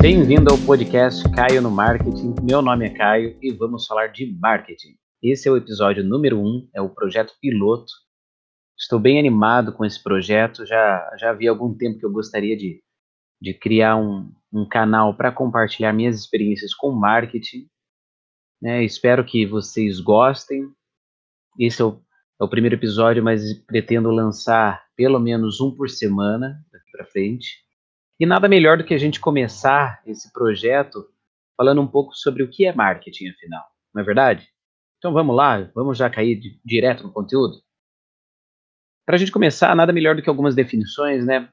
Bem-vindo ao podcast Caio no Marketing. Meu nome é Caio e vamos falar de marketing. Esse é o episódio número 1, um, é o projeto piloto. Estou bem animado com esse projeto. Já, já havia algum tempo que eu gostaria de, de criar um, um canal para compartilhar minhas experiências com marketing. Né? Espero que vocês gostem. Esse é o, é o primeiro episódio, mas pretendo lançar pelo menos um por semana daqui para frente. E nada melhor do que a gente começar esse projeto falando um pouco sobre o que é marketing, afinal, não é verdade? Então vamos lá, vamos já cair de, direto no conteúdo? Para a gente começar, nada melhor do que algumas definições, né?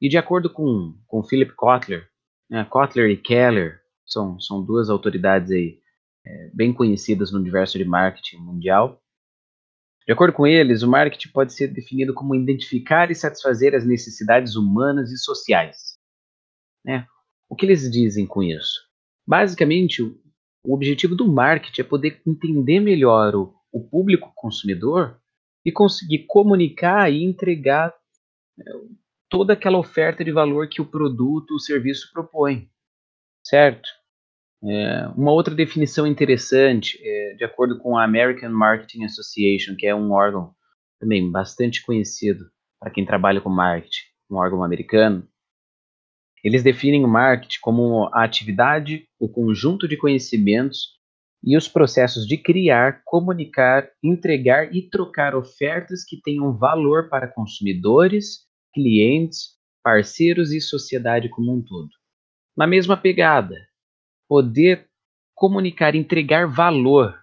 E de acordo com, com Philip Kotler, né, Kotler e Keller são, são duas autoridades aí, é, bem conhecidas no universo de marketing mundial. De acordo com eles, o marketing pode ser definido como identificar e satisfazer as necessidades humanas e sociais né? O que eles dizem com isso? Basicamente, o, objetivo do marketing é poder entender melhor o, o público consumidor e conseguir comunicar e entregar é, toda aquela oferta de valor que o produto, o serviço propõe, certo? É, uma outra definição interessante, é, de acordo com a American Marketing Association, que é um órgão também bastante conhecido para quem trabalha com marketing, um órgão americano, eles definem o marketing como a atividade, o conjunto de conhecimentos e os processos de criar, comunicar, entregar e trocar ofertas que tenham valor para consumidores, clientes, parceiros e sociedade como um todo. Na mesma pegada, poder comunicar, entregar valor,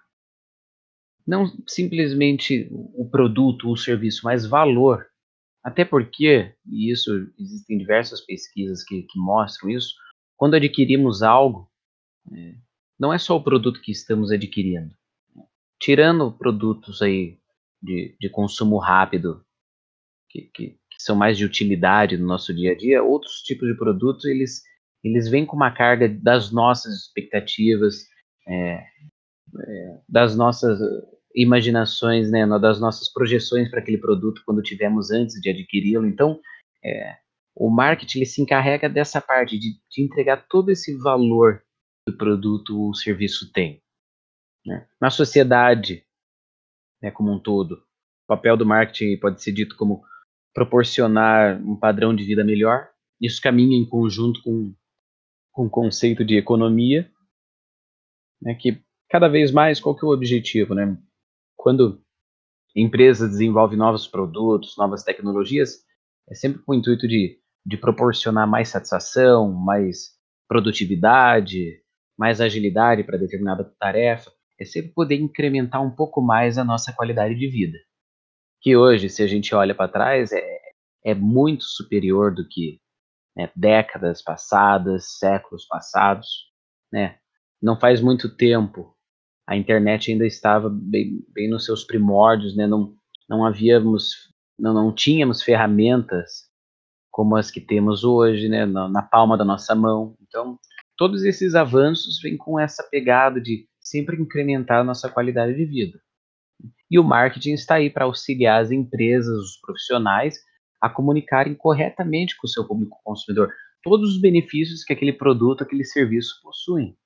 não simplesmente o produto, o serviço, mas valor até porque, e isso existem diversas pesquisas que, que mostram isso, quando adquirimos algo, é, não é só o produto que estamos adquirindo. Tirando produtos aí de, de consumo rápido, que, que, que, são mais de utilidade no nosso dia a dia, outros tipos de produtos, eles, eles vêm com uma carga das nossas expectativas, é, é, das nossas imaginações, né, das nossas projeções para aquele produto quando tivemos antes de adquiri-lo. Então, é, o marketing ele se encarrega dessa parte de, de entregar todo esse valor que o produto ou serviço tem. Né? Na sociedade, né, como um todo, o papel do marketing pode ser dito como proporcionar um padrão de vida melhor. Isso caminha em conjunto com, com o conceito de economia, né, que cada vez mais qual que é o objetivo, né? Quando empresas desenvolvem novos produtos, novas tecnologias, é sempre com o intuito de, de proporcionar mais satisfação, mais produtividade, mais agilidade para determinada tarefa, é sempre poder incrementar um pouco mais a nossa qualidade de vida. Que hoje, se a gente olha para trás, é, é muito superior do que né, décadas passadas, séculos passados. Né? Não faz muito tempo a internet ainda estava bem, bem nos seus primórdios, né? Não, não havíamos, não, não tínhamos ferramentas como as que temos hoje, né? Na, na palma da nossa mão. Então, todos esses avanços vêm com essa pegada de sempre incrementar a nossa qualidade de vida. E o marketing está aí para auxiliar as empresas, os profissionais, a comunicarem corretamente com o seu público consumidor todos os benefícios que aquele produto, aquele serviço possuem.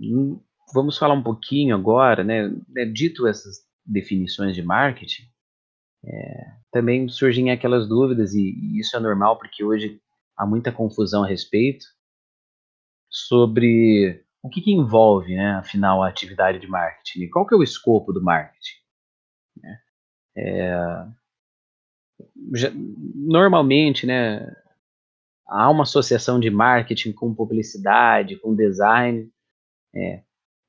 Hum, vamos falar um pouquinho agora, né, né? Dito essas definições de marketing, é, também surgem aquelas dúvidas, e, e isso é normal porque hoje há muita confusão a respeito, sobre o que, que, envolve, né, afinal, a atividade de marketing. Qual que é o escopo do marketing? Né? É, já, normalmente, né, há uma associação de marketing com publicidade, com design, é,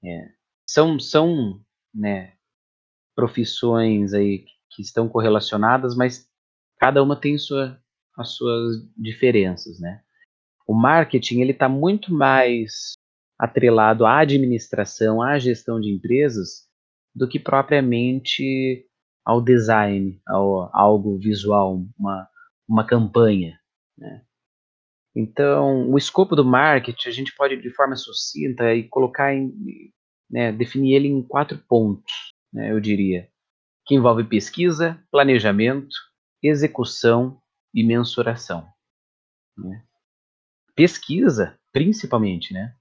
é. São, são né, profissões aí que estão correlacionadas, mas cada uma tem sua, as suas diferenças, né? O marketing ele está muito mais atrelado à administração, à gestão de empresas, do que propriamente ao design, ao algo visual, uma, uma campanha. Né? Então, o escopo do marketing a gente pode, de forma sucinta, e colocar em, né, definir ele em quatro pontos, né, eu diria, que envolve pesquisa, planejamento, execução e mensuração. Né? pesquisa, principalmente, né?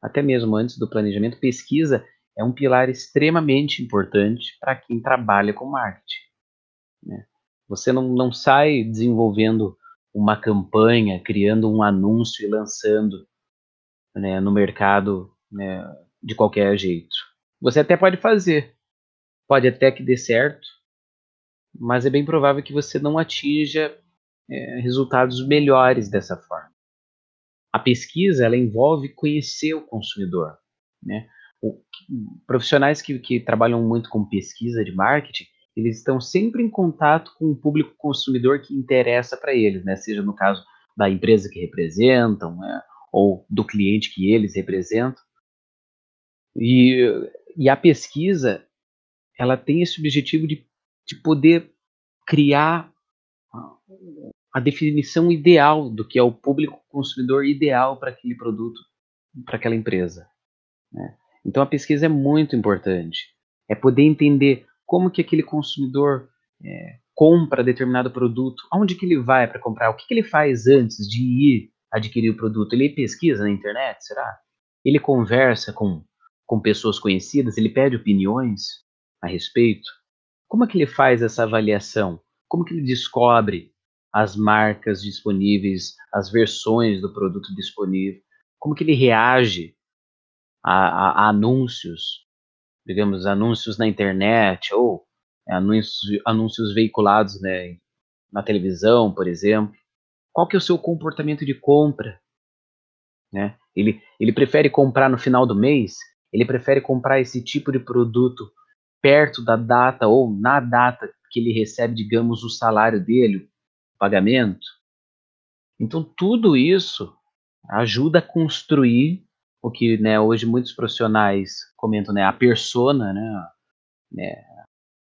Até mesmo antes do planejamento, pesquisa é um pilar extremamente importante para quem trabalha com marketing. Né? Você não, não sai desenvolvendo uma campanha, criando um anúncio e lançando né, no mercado né, de qualquer jeito. Você até pode fazer, pode até que dê certo, mas é bem provável que você não atinja é, resultados melhores dessa forma. A pesquisa ela envolve conhecer o consumidor, né? O, profissionais que, que trabalham muito com pesquisa de marketing, eles estão sempre em contato com o público consumidor que interessa para eles, né? Seja no caso da empresa que representam, né? ou do cliente que eles representam. E, e a pesquisa, ela tem esse objetivo de, de poder criar a definição ideal do que é o público consumidor ideal para aquele produto, para aquela empresa. Né? Então a pesquisa é muito importante. É poder entender como que aquele consumidor é, compra determinado produto, aonde que ele vai para comprar, o que, que ele faz antes de ir adquirir o produto. Ele pesquisa na internet, será? Ele conversa com, com pessoas conhecidas, ele pede opiniões a respeito. Como é que ele faz essa avaliação? Como que ele descobre as marcas disponíveis, as versões do produto disponível? Como que ele reage a, a, a anúncios, digamos, anúncios na internet ou anúncios, anúncios veiculados né, na televisão, por exemplo? Qual que é o seu comportamento de compra? Né? Ele, ele prefere comprar no final do mês? Ele prefere comprar esse tipo de produto perto da data ou na data que ele recebe, digamos, o salário dele, o pagamento? Então, tudo isso ajuda a construir o que né, hoje muitos profissionais comentam, né, a persona, né, né,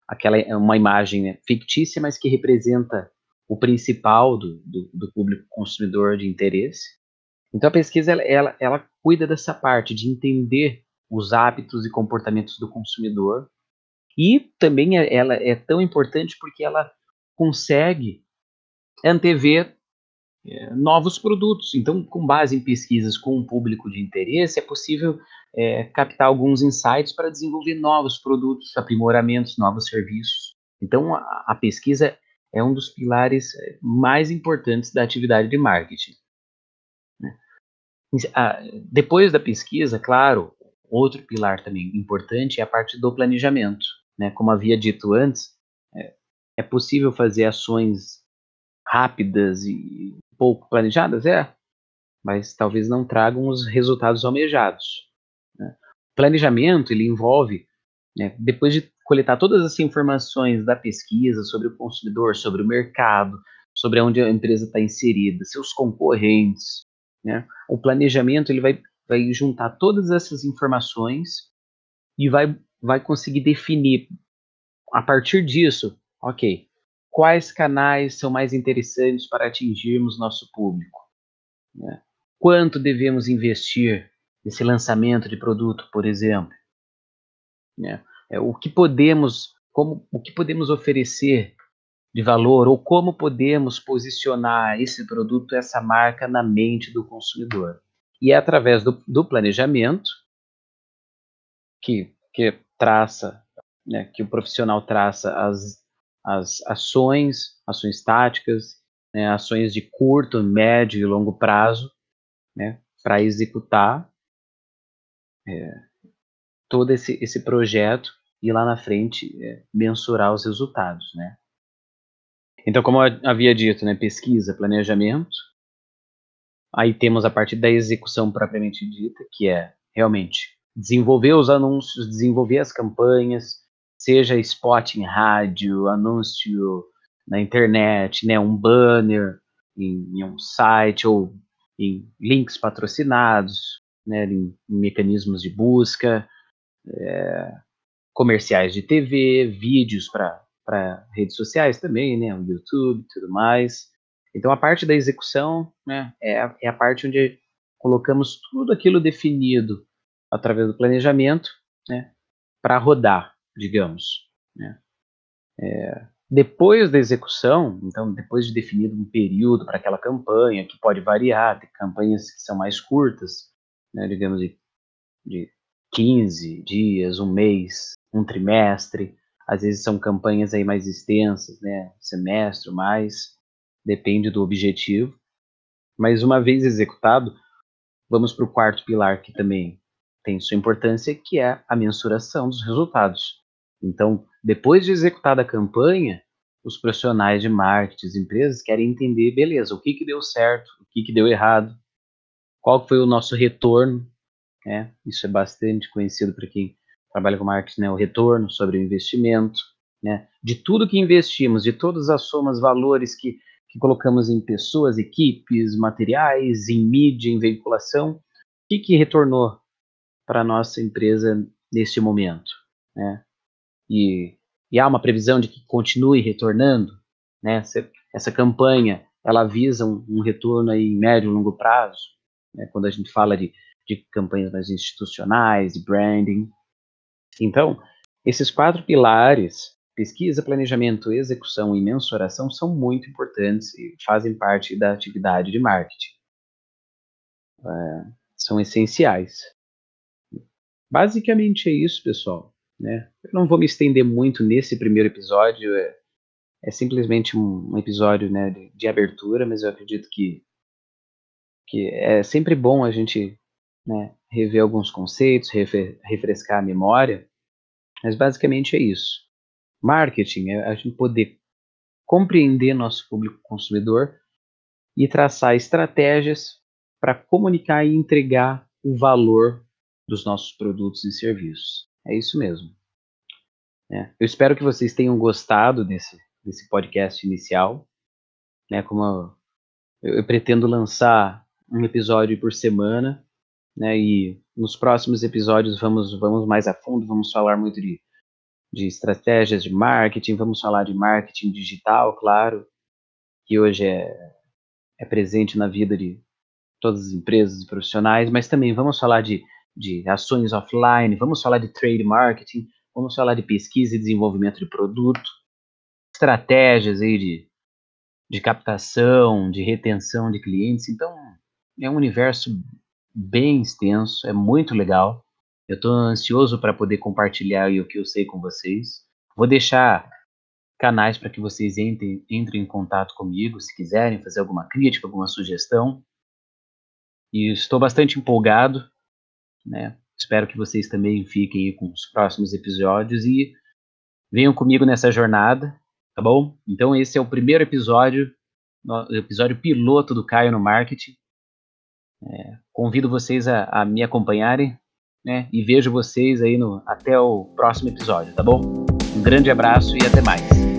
aquela uma imagem né, fictícia, mas que representa o principal do, do, do, público consumidor de interesse. Então a pesquisa ela, ela, ela cuida dessa parte de entender os hábitos e comportamentos do consumidor e também é, ela é tão importante porque ela consegue antever é, novos produtos. Então, com base em pesquisas com um público de interesse, é possível é, captar alguns insights para desenvolver novos produtos, aprimoramentos, novos serviços. Então, a, a pesquisa é um dos pilares eh, mais importantes da atividade de marketing. Né? Depois da pesquisa, claro, outro pilar também importante é a parte do planejamento. Né? Como havia dito antes, é, é possível fazer ações rápidas e pouco planejadas? É, mas talvez não tragam os resultados almejados. Né? Planejamento ele envolve, né, depois de coletar todas as informações da pesquisa sobre o consumidor, sobre o mercado, sobre onde a empresa está inserida, seus concorrentes. Né? O planejamento ele vai, vai juntar todas essas informações e vai, vai conseguir definir, a partir disso, ok, quais canais são mais interessantes para atingirmos nosso público. Né? Quanto devemos investir nesse lançamento de produto, por exemplo. Né? é, o que podemos, como, o que podemos oferecer de valor ou como podemos posicionar esse produto, essa marca na mente do consumidor. E é através do, do planejamento que, que traça, né, que o profissional traça as, as ações, ações táticas, né, ações de curto, médio e longo prazo, né, para executar é, todo esse, esse projeto e lá na frente é, mensurar os resultados, né? Então, como eu havia dito, né, pesquisa, planejamento, aí temos a parte da execução propriamente dita, que é realmente desenvolver os anúncios, desenvolver as campanhas, seja spot em rádio, anúncio na internet, né, um banner em, em um site ou em links patrocinados, né, em, em mecanismos de busca, é, comerciais de TV, vídeos para redes sociais também, né, o YouTube, tudo mais. Então a parte da execução, né, é a, é a parte onde colocamos tudo aquilo definido através do planejamento, né, para rodar, digamos. Né. É, Depois da execução, então depois de definido um período para aquela campanha, que pode variar, tem campanhas que são mais curtas, né, digamos de, de 15 dias, um mês, um trimestre, às vezes são campanhas aí mais extensas, né, semestre mais, depende do objetivo. Mas uma vez executado, vamos para o quarto pilar que também tem sua importância, que é a mensuração dos resultados. Então, depois de executada a campanha, os profissionais de marketing, as empresas querem entender, beleza, o que, que deu certo, o que, que deu errado, qual foi o nosso retorno, né? Isso é bastante conhecido para quem trabalha com marketing, né? O retorno sobre o investimento, né? De tudo que investimos, de todas as somas, valores que, que colocamos em pessoas, equipes, materiais, em mídia, em veiculação, o que, que retornou para nossa empresa neste momento, né? E, e há uma previsão de que continue retornando, né? Essa, essa campanha, ela visa um, um, retorno aí em médio e longo prazo, né? Quando a gente fala de, de campanhas mais institucionais, de branding. Então, esses quatro pilares, pesquisa, planejamento, execução e mensuração, são muito importantes e fazem parte da atividade de marketing. É, são essenciais. Basicamente é isso, pessoal. Né? Eu não vou me estender muito nesse primeiro episódio, é, é simplesmente um, episódio né, de, de, abertura, mas eu acredito que, que é sempre bom a gente né, rever alguns conceitos, refer, refrescar a memória, mas basicamente é isso. Marketing é a gente poder compreender nosso público consumidor e traçar estratégias para comunicar e entregar o valor dos nossos produtos e serviços. É isso mesmo. É, eu espero que vocês tenham gostado desse, desse podcast inicial. Né, como eu, eu pretendo lançar um episódio por semana, né, e nos próximos episódios vamos, vamos mais a fundo, vamos falar muito de, de estratégias de marketing, vamos falar de marketing digital, claro, que hoje é, é presente na vida de todas as empresas e profissionais, mas também vamos falar de de ações offline, vamos falar de trade marketing, vamos falar de pesquisa e desenvolvimento de produto, estratégias aí de, de captação, de retenção de clientes. Então, é um universo bem extenso, é muito legal. Eu estou ansioso para poder compartilhar o que eu sei com vocês. Vou deixar canais para que vocês entrem, entrem em contato comigo, se quiserem fazer alguma crítica, alguma sugestão. E estou bastante empolgado né? Espero que vocês também fiquem com os próximos episódios e venham comigo nessa jornada, tá bom? Então esse é o primeiro episódio, episódio piloto do Caio no Marketing. É, convido vocês a, a, me acompanharem, né? E vejo vocês aí no até o próximo episódio, tá bom? Um grande abraço e até mais.